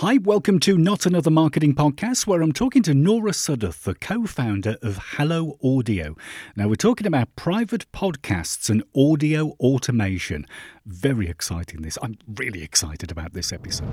Hi, welcome to Not Another Marketing Podcast, where I'm talking to Nora Sudduth, the co founder of Hello Audio. Now, we're talking about private podcasts and audio automation. Very exciting, this. I'm really excited about this episode.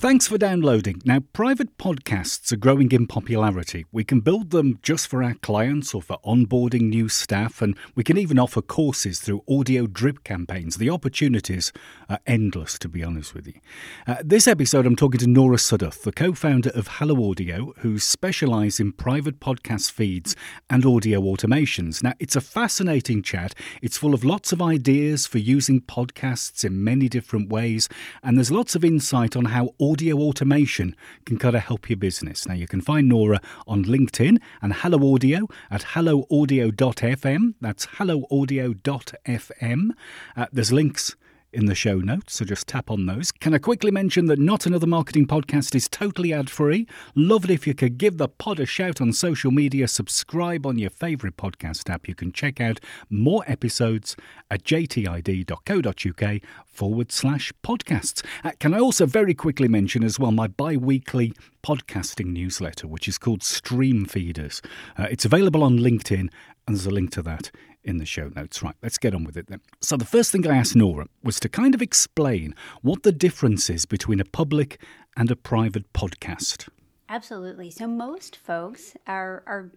Thanks for downloading. Now, private podcasts are growing in popularity. We can build them just for our clients or for onboarding new staff, and we can even offer courses through audio drip campaigns. The opportunities are endless, to be honest with you. Uh, this episode, I'm talking to Nora Sudduth, the co founder of Hello Audio, who specialise in private podcast feeds and audio automations. Now, it's a fascinating chat. It's full of lots of ideas for using podcasts in many different ways, and there's lots of insight on how audio automation can kind of help your business. Now, you can find Nora on LinkedIn and Hello Audio at helloaudio.fm. That's helloaudio.fm. Uh, there's links in the show notes, so just tap on those. Can I quickly mention that Not Another Marketing Podcast is totally ad free? Love it if you could give the pod a shout on social media, subscribe on your favourite podcast app. You can check out more episodes at jtid.co.uk forward slash podcasts. Uh, can I also very quickly mention as well my bi weekly podcasting newsletter, which is called Stream Feeders? Uh, it's available on LinkedIn, and there's a link to that in the show notes. Right, let's get on with it then. So, the first thing I asked Nora was to kind of explain what the difference is between a public and a private podcast. Absolutely. So, most folks are, are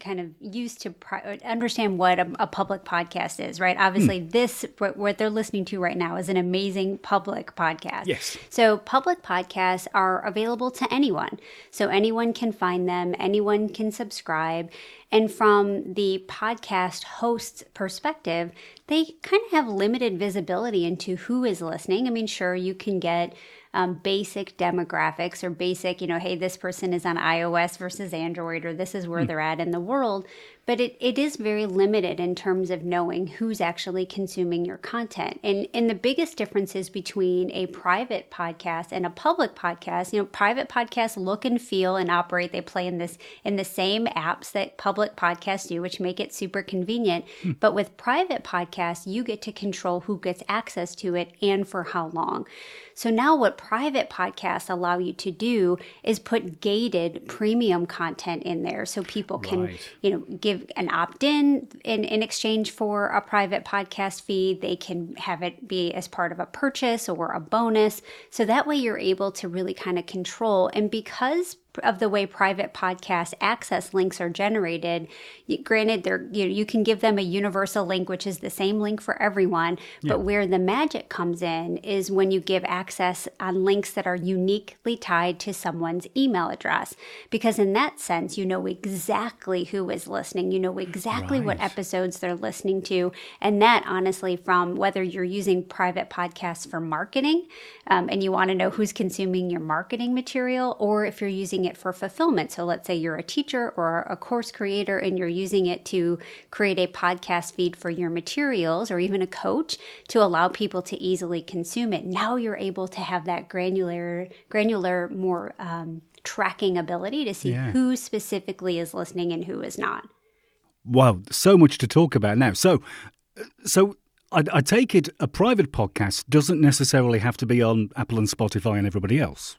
kind of used to pri- understand what a, a, public podcast is, right? Obviously, mm. this what, what, they're listening to right now is an amazing public podcast. Yes. So public podcasts are available to anyone. So anyone can find them, anyone can subscribe. And from the podcast host's perspective, they kind of have limited visibility into who is listening. I mean, sure, you can get um, basic demographics or basic, you know, hey, this person is on iOS versus Android, or this is where mm. they're at in the world but it, it is very limited in terms of knowing who's actually consuming your content. And, and the biggest differences between a private podcast and a public podcast, you know, private podcasts look and feel and operate, they play in this in the same apps that public podcasts do, which make it super convenient. Hmm. But with private podcasts, you get to control who gets access to it and for how long. So now what private podcasts allow you to do is put gated premium content in there so people can, right. you know, give give an opt-in in, in exchange for a private podcast feed. They can have it be as part of a purchase or a bonus. So that way you're able to really kind of control. And because of the way private podcast access links are generated. Granted, they're you, know, you can give them a universal link, which is the same link for everyone. Yeah. But where the magic comes in is when you give access on links that are uniquely tied to someone's email address, because in that sense, you know exactly who is listening. You know exactly right. what episodes they're listening to, and that honestly, from whether you're using private podcasts for marketing, um, and you want to know who's consuming your marketing material, or if you're using it for fulfillment. So let's say you're a teacher or a course creator and you're using it to create a podcast feed for your materials or even a coach to allow people to easily consume it. Now you're able to have that granular, granular, more um, tracking ability to see yeah. who specifically is listening and who is not. Wow, so much to talk about now. So, so I, I, take it a private podcast doesn't necessarily have to be on Apple and Spotify and everybody else.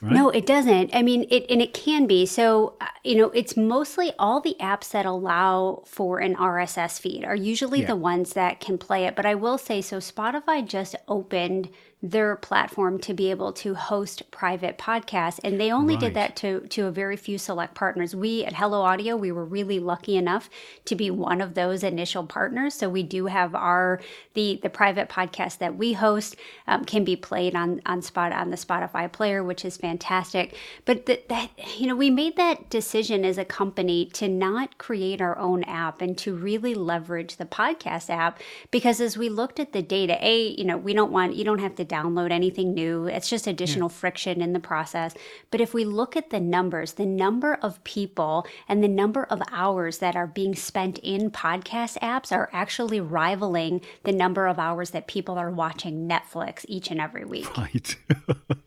Right? No, it doesn't. I mean, it and it can be. So, uh, you know, it's mostly all the apps that allow for an RSS feed are usually yeah. the ones that can play it. But I will say, so Spotify just opened their platform to be able to host private podcasts. And they only right. did that to to a very few select partners. We at hello audio we were really lucky enough to be one of those initial partners. So we do have our the the private podcast that we host um, can be played on on spot on the spotify player which is fantastic. But that that you know we made that decision as a company to not create our own app and to really leverage the podcast app because as we looked at the data a you know we don't want you don't have to download anything new. It's just additional yeah. friction in the process. But if we look at the numbers, the number of people and the number of hours that are being spent in podcast apps are actually rivaling the number of hours that people are watching Netflix each and every week. Right.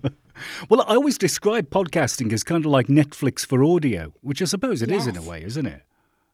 well, I always describe podcasting as kind of like Netflix for audio, which I suppose it yes. is in a way, isn't it?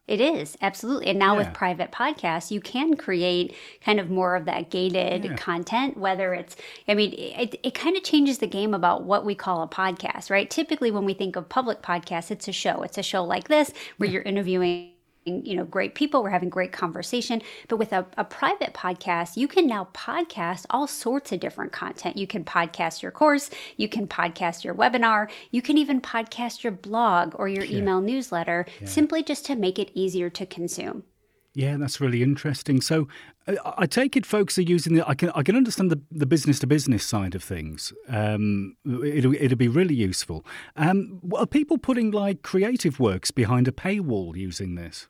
It is, absolutely. And now yeah. with private podcasts, you can create kind of more of that gated yeah. content, whether it's, I mean, it, it kind of changes the game about what we call a podcast, right? Typically, when we think of public podcasts, it's a show. It's a show like this where yeah. you're interviewing you know great people we're having great conversation but with a, a, private podcast you can now podcast all sorts of different content you can podcast your course you can podcast your webinar you can even podcast your blog or your yeah. email newsletter yeah. simply just to make it easier to consume yeah, that's really interesting. So, uh, I take it folks are using the. I can I can understand the, the business to business side of things. Um, it'll it'll be really useful. Um, are people putting like creative works behind a paywall using this?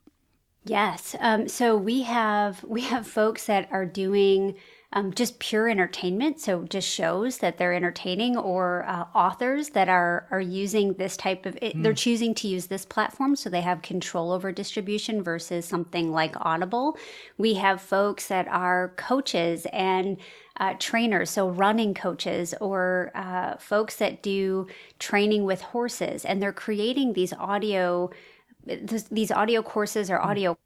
Yes. Um, so we have we have folks that are doing um, just pure entertainment, so just shows that they're entertaining, or uh, authors that are are using this type of. It, mm. They're choosing to use this platform, so they have control over distribution versus something like Audible. We have folks that are coaches and. Uh, trainers, so running coaches or uh, folks that do training with horses, and they're creating these audio these audio courses or hmm. audio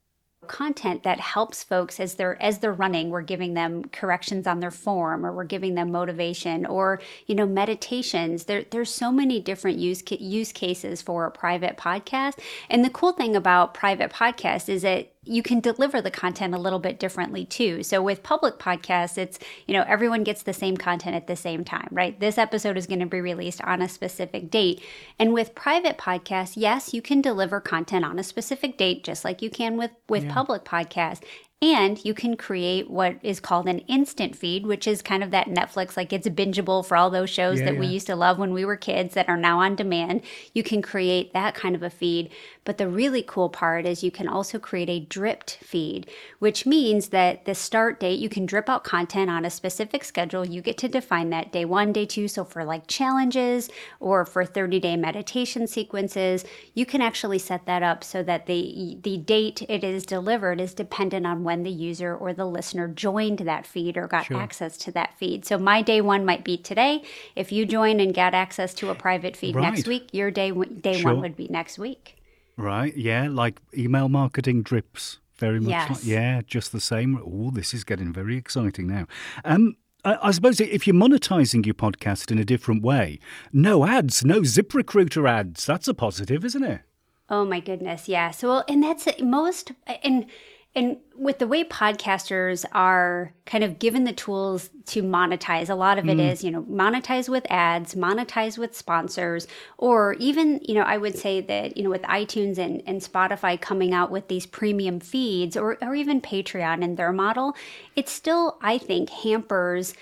content that helps folks as they're as they're running we're giving them corrections on their form or we're giving them motivation or you know meditations there there's so many different use use cases for a private podcast and the cool thing about private podcast is that you can deliver the content a little bit differently too. So with public podcasts, it's, you know, everyone gets the same content at the same time, right? This episode is going to be released on a specific date. And with private podcasts, yes, you can deliver content on a specific date just like you can with with yeah. public podcasts. And you can create what is called an instant feed, which is kind of that Netflix, like it's bingeable for all those shows yeah, that yeah. we used to love when we were kids that are now on demand. You can create that kind of a feed. But the really cool part is you can also create a dripped feed, which means that the start date, you can drip out content on a specific schedule. You get to define that day one, day two. So for like challenges or for 30 day meditation sequences, you can actually set that up so that the, the date it is delivered is dependent on when the user or the listener joined that feed or got sure. access to that feed. So my day one might be today. If you join and get access to a private feed right. next week, your day, day sure. one would be next week. Right. Yeah. Like email marketing drips. Very much. Yes. Like, yeah. Just the same. Oh, this is getting very exciting now. Um, I, I suppose if you're monetizing your podcast in a different way, no ads, no ZipRecruiter ads. That's a positive, isn't it? Oh my goodness, yeah. So, well, and that's most, and and with the way podcasters are kind of given the tools to monetize, a lot of it mm. is, you know, monetize with ads, monetize with sponsors, or even, you know, I would say that, you know, with iTunes and, and Spotify coming out with these premium feeds or, or even Patreon in their model, it still, I think, hampers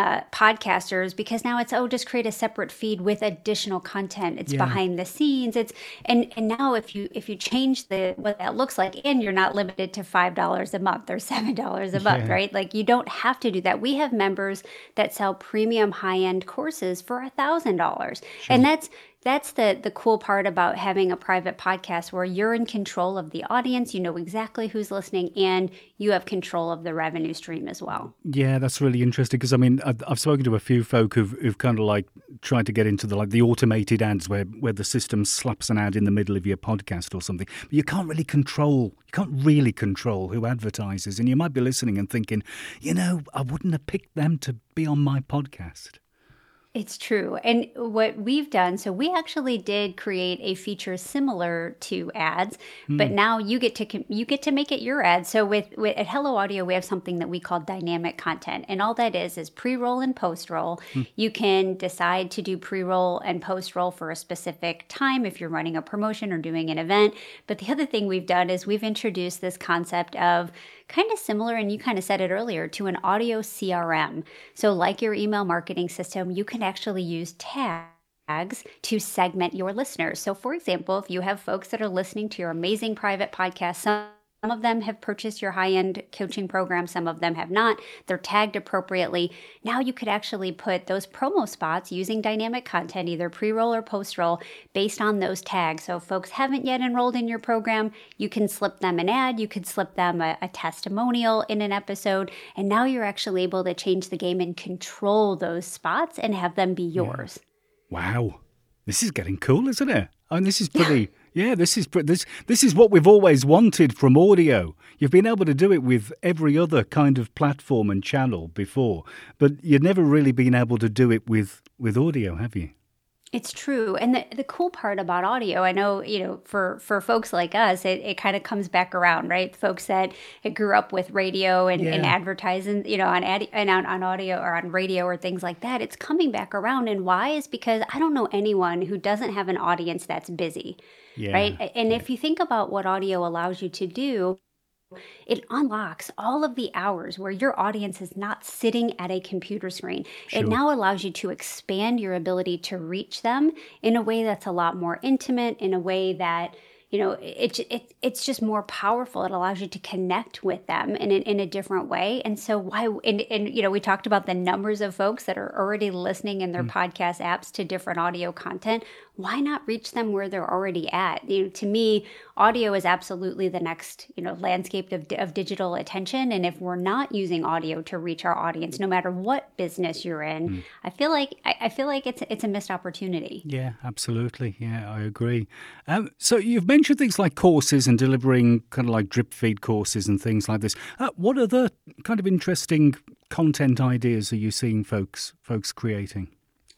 uh, podcasters because now it's oh just create a separate feed with additional content. It's yeah. behind the scenes. It's and and now if you if you change the what that looks like and you're not limited to five dollars a month or seven dollars a month right? Like you don't have to do that. We have members that sell premium high-end courses for a thousand dollars. And that's that's the the cool part about having a private podcast where you're in control of the audience you know exactly who's listening and you have control of the revenue stream as well. Yeah that's really interesting because i mean I've, I've, spoken to a few folk who've, who've kind of like tried to get into the like the automated ads where where the system slaps an ad in the middle of your podcast or something but you can't really control you can't really control who advertises and you might be listening and thinking you know i wouldn't have picked them to be on my podcast it's true. And what we've done, so we actually did create a feature similar to ads, mm. but now you get to you get to make it your ad. So with, with at Hello Audio, we have something that we call dynamic content. And all that is is pre-roll and post-roll. Mm. You can decide to do pre-roll and post-roll for a specific time if you're running a promotion or doing an event. But the other thing we've done is we've introduced this concept of kind of similar, and you kind of said it earlier, to an audio CRM. So, like your email marketing system, you can actually use tags to segment your listeners. So, for example, if you have folks that are listening to your amazing private podcast, some some of them have purchased your high end coaching program, some of them have not. They're tagged appropriately. Now you could actually put those promo spots using dynamic content, either pre roll or post roll, based on those tags. So if folks haven't yet enrolled in your program, you can slip them an ad, you could slip them a, a testimonial in an episode, and now you're actually able to change the game and control those spots and have them be yours. Wow. This is getting cool, isn't it? I mean, this is pretty. Yeah, this is this this is what we've always wanted from audio. You've been able to do it with every other kind of platform and channel before, but you've never really been able to do it with with audio, have you? It's true. And the, the cool part about audio, I know, you know, for, for folks like us, it, it kind of comes back around, right? Folks that grew up with radio and, yeah. and advertising, you know, on, ad, and on, on audio or on radio or things like that, it's coming back around. And why is because I don't know anyone who doesn't have an audience that's busy, yeah. right? And if you think about what audio allows you to do, it unlocks all of the hours where your audience is not sitting at a computer screen. Sure. It now allows you to expand your ability to reach them in a way that's a lot more intimate, in a way that you know it, it it's just more powerful it allows you to connect with them in, in, in a different way and so why and, and you know we talked about the numbers of folks that are already listening in their mm. podcast apps to different audio content why not reach them where they're already at? You know, to me, audio is absolutely the next, you know, landscape of, of digital attention. And if we're not using audio to reach our audience, no matter what business you're in, mm. I feel like I, I, feel like it's it's a missed opportunity. Yeah, absolutely. Yeah, I agree. Um, so you've mentioned things like courses and delivering kind of like drip feed courses and things like this. Uh, what other kind of interesting content ideas are you seeing folks folks creating?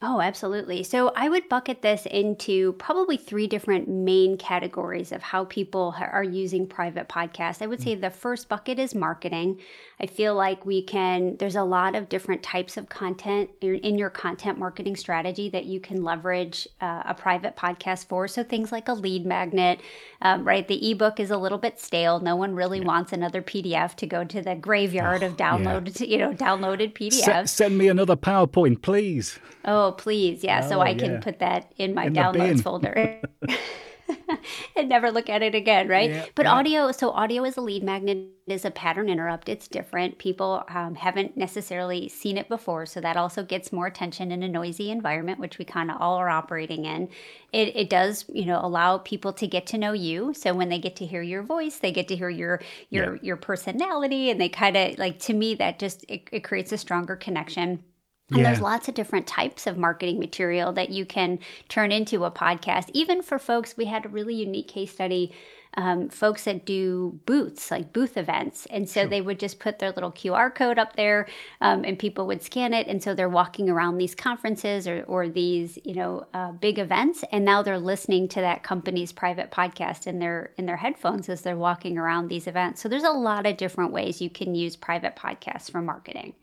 Oh, absolutely. So I would bucket this into probably three different main categories of how people are using private podcasts. I would say the first bucket is marketing. I feel like we can, there's a lot of different types of content in your content marketing strategy that you can leverage uh, a private podcast for. So things like a lead magnet, um, right? The ebook is a little bit stale. No one really yeah. wants another PDF to go to the graveyard oh, of downloaded, yeah. you know, downloaded PDFs. S- send me another PowerPoint, please. Oh, please. Yeah. Oh, so I yeah. can put that in my in downloads folder. and never look at it again, right? Yeah, but yeah. audio, so audio is a lead magnet, is a pattern interrupt. It's different. People um, haven't necessarily seen it before, so that also gets more attention in a noisy environment, which we kind of all are operating in. It, it does, you know, allow people to get to know you. So when they get to hear your voice, they get to hear your your yeah. your personality, and they kind of like to me that just it, it creates a stronger connection and yeah. there's lots of different types of marketing material that you can turn into a podcast. Even for folks, we had a really unique case study. Um, folks that do booths, like booth events. And so sure. they would just put their little QR code up there um, and people would scan it. And so they're walking around these conferences or, or these, you know, uh, big events. And now they're listening to that company's private podcast in their, in their headphones as they're walking around these events. So there's a lot of different ways you can use private podcasts for marketing.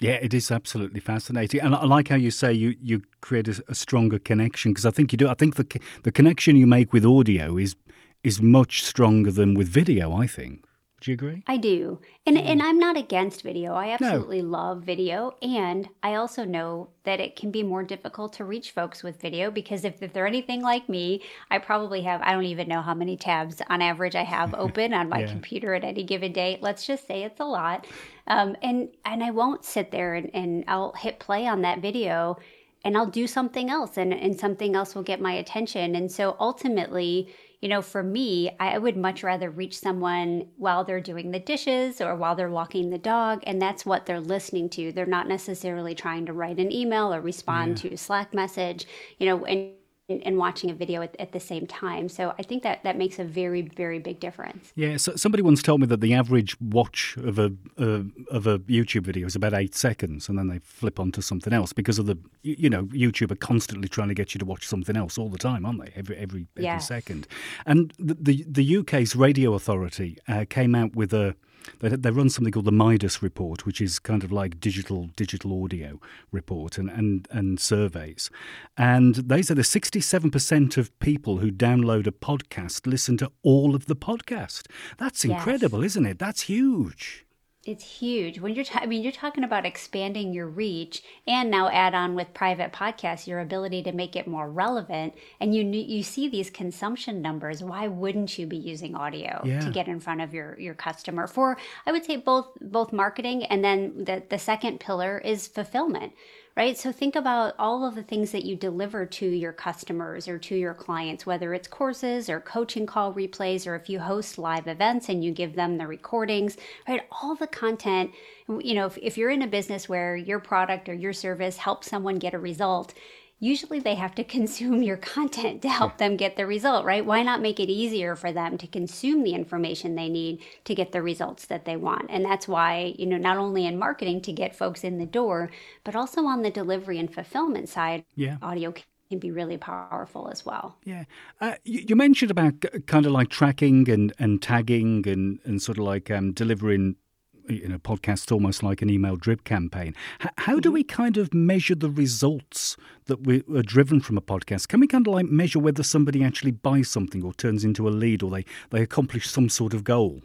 Yeah, it is absolutely fascinating, and I like how you say you you create a, a stronger connection because I think you do. I think the the connection you make with audio is is much stronger than with video. I think. Do you agree? I do. And and I'm not against video. I absolutely no. love video. And I also know that it can be more difficult to reach folks with video because if, if they're anything like me, I probably have I don't even know how many tabs on average I have open on my yeah. computer at any given day. Let's just say it's a lot. Um, and and I won't sit there and, and I'll hit play on that video and I'll do something else and, and something else will get my attention. And so ultimately, you know, for me, I would much rather reach someone while they're doing the dishes or while they're walking the dog, and that's what they're listening to. They're not necessarily trying to write an email or respond yeah. to a Slack message, you know, and and watching a video at, at, the same time. So I think that that makes a very very big difference. Yeah. So somebody once told me that the average watch of a uh, of a YouTube video is about eight seconds, and then they flip onto something else because of the you know YouTube are constantly trying to get you to watch something else all the time, aren't they? Every every every second. And the, the, the UK's radio authority uh, came out with a they, they run something called the Midas report, which is kind of like digital digital audio report and, and, and surveys. And they say that 67% of people who download a podcast listen to all of the podcast. That's incredible, yes. isn't it? That's huge. It's huge. When you're, ta- I mean, you're talking about expanding your reach, and now add on with private podcasts your ability to make it more relevant. And you you see these consumption numbers. Why wouldn't you be using audio yeah. to get in front of your your customer for? I would say both both marketing and then the the second pillar is fulfillment right? So think about all of the things that you deliver to your customers or to your clients, whether it's courses or coaching call replays, or if you host live events and you give them the recordings, right? All the content, you know, if, if you're in a business where your product or your service helps someone get a result, usually they have to consume your content to help them get the result, right? Why not make it easier for them to consume the information they need to get the results that they want? And that's why, you know, not only in marketing to get folks in the door, but also on the delivery and fulfillment side, yeah. audio can be really powerful as well. Yeah. Uh, you, you, mentioned about kind of like tracking and, and tagging and, and sort of like um, delivering you know, podcasts almost like an email drip campaign. H- how do mm-hmm. we kind of measure the results that we are driven from a podcast? Can we kind of like measure whether somebody actually buys something or turns into a lead or they, they accomplish some sort of goal?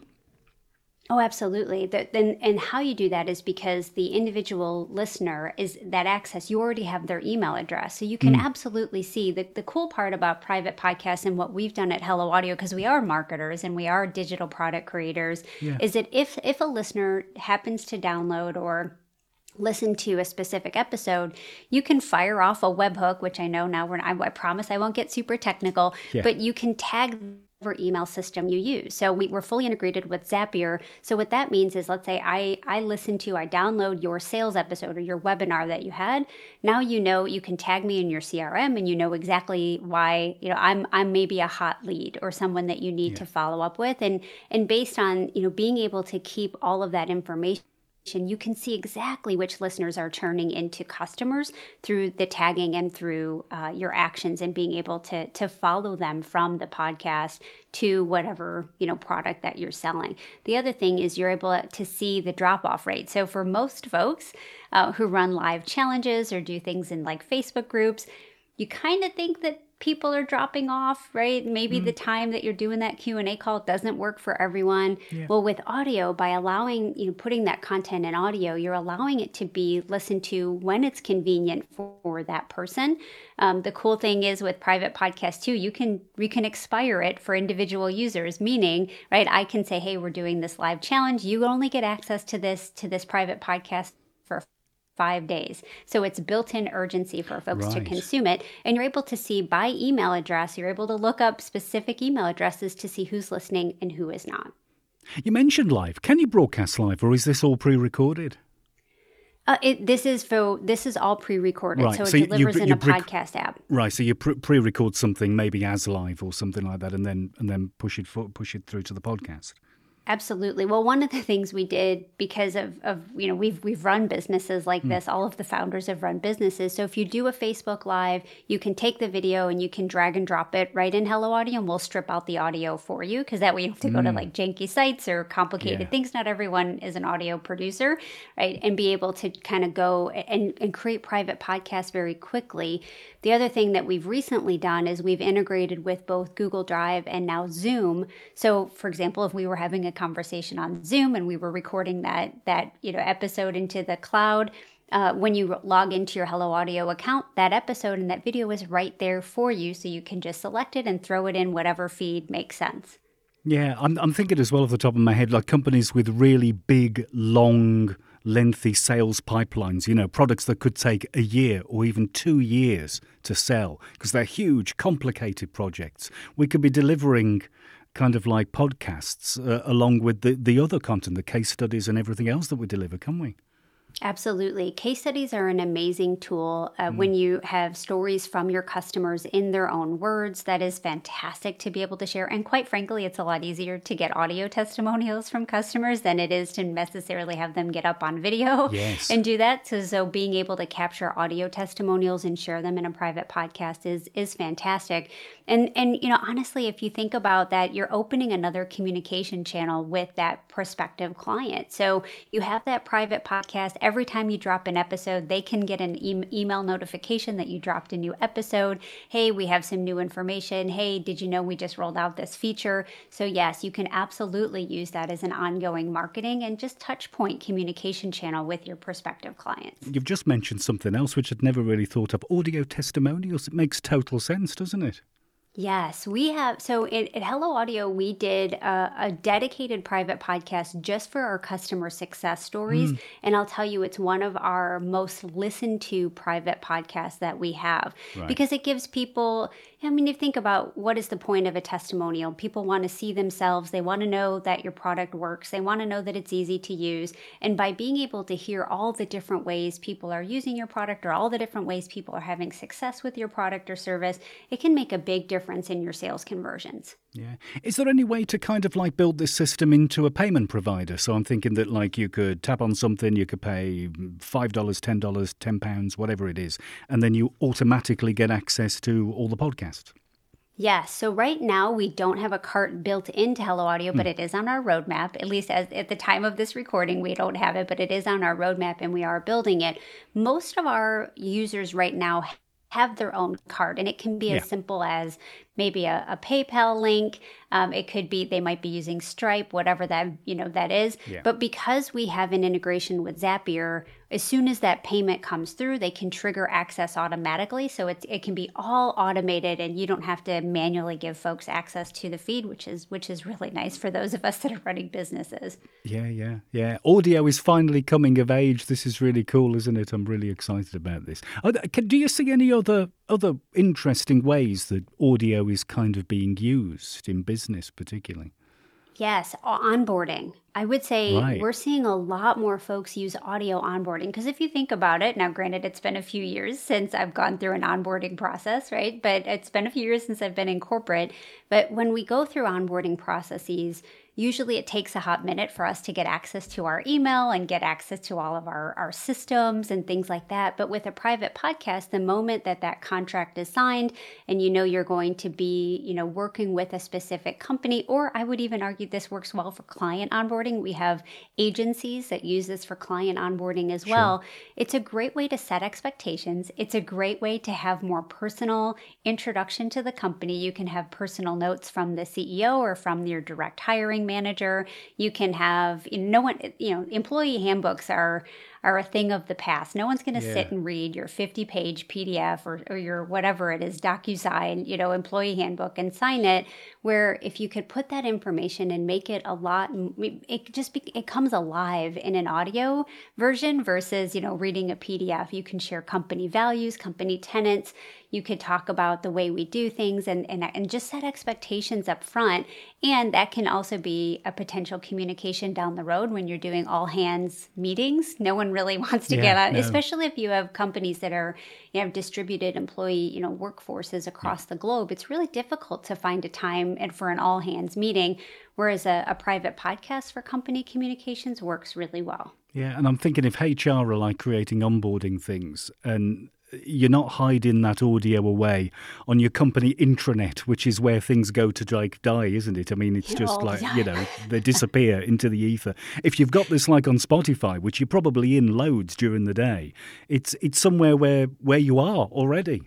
Oh, absolutely. And, and how you do that is because the individual listener is that access, you already have their email address. So you can mm. absolutely see the, the cool part about private podcasts and what we've done at Hello Audio, because we are marketers and we are digital product creators, yeah. is that if if a listener happens to download or listen to a specific episode, you can fire off a webhook, which I know now we're I, I promise I won't get super technical, yeah. but you can tag email system you use. So we, are fully integrated with Zapier. So what that means is, let's say I I listen to, I download your sales episode or your webinar that you had. Now you know you can tag me in your CRM, and you know exactly why you know I'm I'm maybe a hot lead or someone that you need yeah. to follow up with, and and based on you know being able to keep all of that information you can see exactly which listeners are turning into customers through the tagging and through uh, your actions and being able to to follow them from the podcast to whatever you know product that you're selling. The other thing is you're able to see the drop off rate. So for most folks uh, who run live challenges or do things in like Facebook groups, you kind of think that people are dropping off right maybe mm. the time that you're doing that q&a call doesn't work for everyone yeah. well with audio by allowing you know putting that content in audio you're allowing it to be listened to when it's convenient for that person um, the cool thing is with private podcast too you can you can expire it for individual users meaning right i can say hey we're doing this live challenge you only get access to this to this private podcast five days. So it's built in urgency for folks right. to consume it. And you're able to see by email address, you're able to look up specific email addresses to see who's listening and who is not. You mentioned live. Can you broadcast live or is this all pre recorded? Uh, it, this is for this is all pre-recorded, right. so it so delivers you, you, in a podcast app. Right. So you pre-record something maybe as live or something like that, and then and then push it for, push it through to the podcast. Absolutely. Well, one of the things we did because of, of you know we've we've run businesses like mm. this. All of the founders have run businesses. So if you do a Facebook Live, you can take the video and you can drag and drop it right in Hello Audio, and we'll strip out the audio for you because that way you have to mm. go to hmm. like janky sites or complicated yeah. things. Not everyone is an audio producer, right? And be able to kind of go and, and create private podcasts very quickly. The other thing that we've recently done is we've integrated with both Google Drive and now Zoom. So, for example, if we were having a conversation on Zoom and we were recording that that you know episode into the cloud, uh, when you log into your Hello Audio account, that episode and that video is right there for you, so you can just select it and throw it in whatever feed makes sense. Yeah, I'm, I'm thinking as well off the top of my head, like companies with really big, long lengthy sales pipelines, you know, products that could take a year or even two years to sell because they're huge, complicated projects. We could be delivering kind of like podcasts uh, along with the, the other content, the case studies and everything else that we deliver, can we? Absolutely. Case studies are an amazing tool uh, mm. when you have stories from your customers in their own words. That is fantastic to be able to share. And quite frankly, it's a lot easier to get audio testimonials from customers than it is to necessarily have them get up on video yes. and do that. So, so being able to capture audio testimonials and share them in a private podcast is is fantastic. And and you know, honestly, if you think about that, you're opening another communication channel with that prospective client. So you have that private podcast every time you drop an episode, they can get an e- email notification that you dropped a new episode. Hey, we have some new information. Hey, did you know we just rolled out this feature? So, yes, you can absolutely use that as an ongoing marketing and just touch point communication channel with your prospective clients. You've just mentioned something else which I'd never really thought of audio testimonials. It makes total sense, doesn't it? Yes, we have. So at, at Hello Audio, we did a, a, dedicated private podcast just for our customer success stories. Mm. And I'll tell you, it's one of our most listened to private podcasts that we have right. because it gives people I mean, if you think about what is the point of a testimonial, people want to see themselves. They want to know that your product works. They want to know that it's easy to use. And by being able to hear all the different ways people are using your product or all the different ways people are having success with your product or service, it can make a big difference in your sales conversions. Yeah. Is there any way to kind of like build this system into a payment provider? So I'm thinking that like you could tap on something, you could pay $5, $10, £10, whatever it is, and then you automatically get access to all the podcasts. Yes. So right now we don't have a cart built into Hello Audio, but mm. it is on our roadmap. At least as at the time of this recording, we don't have it, but it is on our roadmap and we are building it. Most of our users right now have their own cart and it can be yeah. as simple as maybe a, a PayPal link. Um, it could be they might be using Stripe, whatever that you know that is. Yeah. But because we have an integration with Zapier, as soon as that payment comes through, they can trigger access automatically. So it it can be all automated, and you don't have to manually give folks access to the feed, which is which is really nice for those of us that are running businesses. Yeah, yeah, yeah. Audio is finally coming of age. This is really cool, isn't it? I'm really excited about this. Do you see any other other interesting ways that audio is kind of being used in business, particularly? Yes, onboarding. I would say right. we're seeing a lot more folks use audio onboarding because if you think about it, now granted, it's been a few years since I've gone through an onboarding process, right? But it's been a few years since I've been in corporate. But when we go through onboarding processes, Usually it takes a hot minute for us to get access to our email and get access to all of our, our systems and things like that. But with a private podcast, the moment that that contract is signed and you know you're going to be, you know, working with a specific company, or I would even argue this works well for client onboarding. We have agencies that use this for client onboarding as well. Sure. It's a great way to set expectations. It's a great way to have more personal introduction to the company. You can have personal notes from the CEO or from your direct hiring manager. You can have you know, no one, you know, employee handbooks are are a thing of the past. No one's going to yeah. sit and read your 50 page PDF or, or your whatever it is, DocuSign, you know, employee handbook and sign it. Where if you could put that information and make it a lot, it just be, it comes alive in an audio version versus, you know, reading a PDF. You can share company values, company tenants. You could talk about the way we do things and, and, and just set expectations up front. And that can also be a potential communication down the road when you're doing all hands meetings. No one really wants to yeah, get on, no. especially if you have companies that are you have distributed employee you know workforces across yeah. the globe. It's really difficult to find a time and for an all hands meeting, whereas a, a private podcast for company communications works really well. Yeah, and I'm thinking if HR are like creating onboarding things and you're not hiding that audio away on your company intranet, which is where things go to like die, isn't it? I mean, it's just like you know they disappear into the ether. If you've got this like on Spotify, which you're probably in loads during the day, it's it's somewhere where where you are already.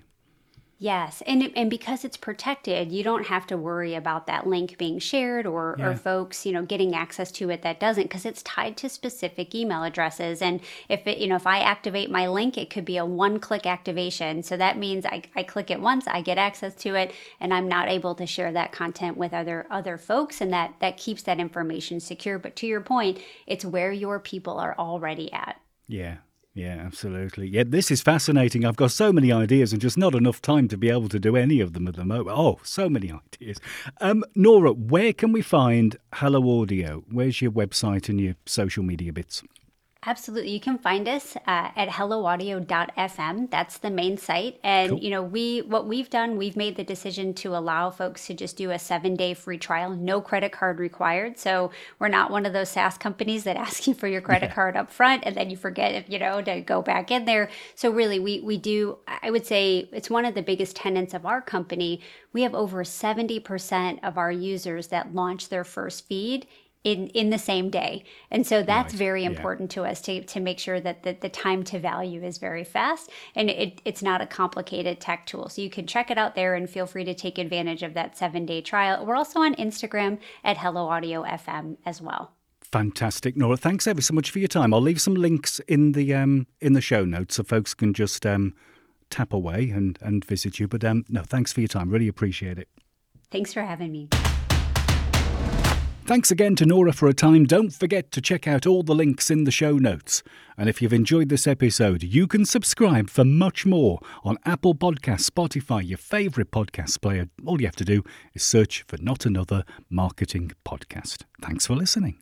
Yes, and and because it's protected, you don't have to worry about that link being shared or yeah. or folks, you know, getting access to it that doesn't because it's tied to specific email addresses. And if it, you know, if I activate my link, it could be a one-click activation. So that means I, I click it once, I get access to it, and I'm not able to share that content with other other folks, and that that keeps that information secure. But to your point, it's where your people are already at. Yeah, yeah, absolutely. Yeah, this is fascinating. I've got so many ideas and just not enough time to be able to do any of them at the moment. Oh, so many ideas. Um, Nora, where can we find Hello Audio? Where's your website and your social media bits? Absolutely. You can find us uh, at helloaudio.fm. That's the main site. And, cool. you know, we, what we've done, we've made the decision to allow folks to just do a seven day free trial, no credit card required. So we're not one of those SaaS companies that ask you for your credit yeah. card up front and then you forget, you know, to go back in there. So really, we, we do, I would say it's one of the biggest tenants of our company. We have over 70% of our users that launch their first feed in in the same day and so that's very important yeah. to us to, to make sure that the, the time to value is very fast and it, it's not a complicated tech tool so you can check it out there and feel free to take advantage of that seven day trial we're also on instagram at hello audio fm as well Fantastic, Nora. Thanks ever so much for your time. I'll leave some links in the um, in the show notes so folks can just um, tap away and, and visit you. But um, no, thanks for your time. Really appreciate it. Thanks for having me. Thanks again to Nora for a time. Don't forget to check out all the links in the show notes. And if you've enjoyed this episode, you can subscribe for much more on Apple Podcasts, Spotify, your favourite podcast player. All you have to do is search for Not Another Marketing Podcast. Thanks for listening.